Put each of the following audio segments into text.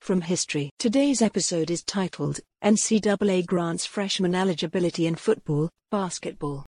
from history. Today's episode is titled NCAA Grants Freshman Eligibility in Football, Basketball.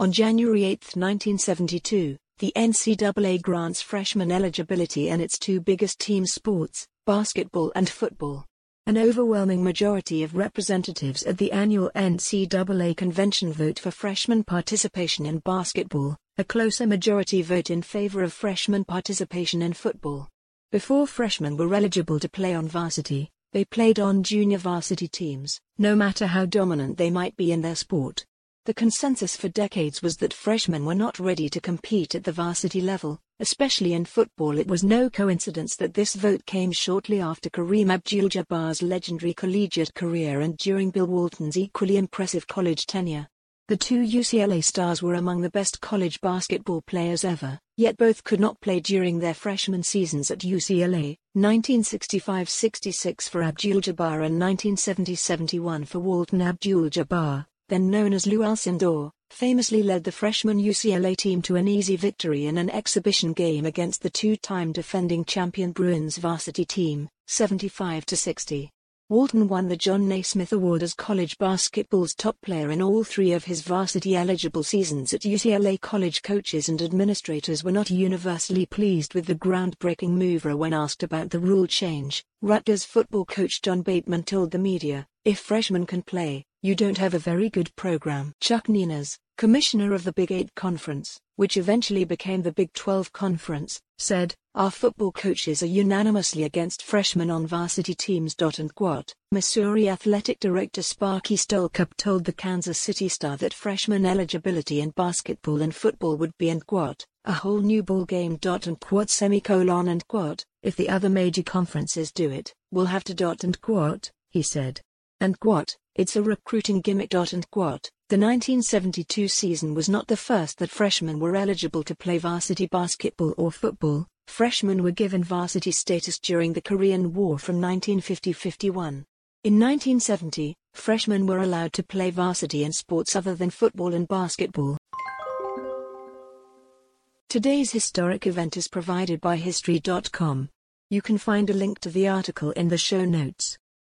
On January 8, 1972, the NCAA grants freshman eligibility in its two biggest team sports, basketball and football. An overwhelming majority of representatives at the annual NCAA convention vote for freshman participation in basketball, a closer majority vote in favor of freshman participation in football. Before freshmen were eligible to play on varsity, they played on junior varsity teams, no matter how dominant they might be in their sport. The consensus for decades was that freshmen were not ready to compete at the varsity level, especially in football. It was no coincidence that this vote came shortly after Kareem Abdul Jabbar's legendary collegiate career and during Bill Walton's equally impressive college tenure. The two UCLA stars were among the best college basketball players ever, yet both could not play during their freshman seasons at UCLA, 1965-66 for Abdul-Jabbar and 1970-71 for Walton Abdul-Jabbar, then known as Lou Alcindor, famously led the freshman UCLA team to an easy victory in an exhibition game against the two-time defending champion Bruins varsity team, 75-60. Walton won the John Naismith Award as college basketball's top player in all three of his varsity eligible seasons at UCLA. College coaches and administrators were not universally pleased with the groundbreaking move. When asked about the rule change, Rutgers football coach John Bateman told the media, If freshmen can play, you don't have a very good program. Chuck Neinas, commissioner of the Big Eight Conference, which eventually became the Big 12 Conference, said, Our football coaches are unanimously against freshmen on varsity teams. And quote, Missouri athletic director Sparky Stalcup told the Kansas City Star that freshman eligibility in basketball and football would be and quote, a whole new ball game. And quote semicolon and quote, if the other major conferences do it, we'll have to and quote, he said. And quote, it's a recruiting gimmick. Dot And quote, the 1972 season was not the first that freshmen were eligible to play varsity basketball or football. Freshmen were given varsity status during the Korean War from 1950-51. In 1970, freshmen were allowed to play varsity in sports other than football and basketball. Today's historic event is provided by History.com. You can find a link to the article in the show notes.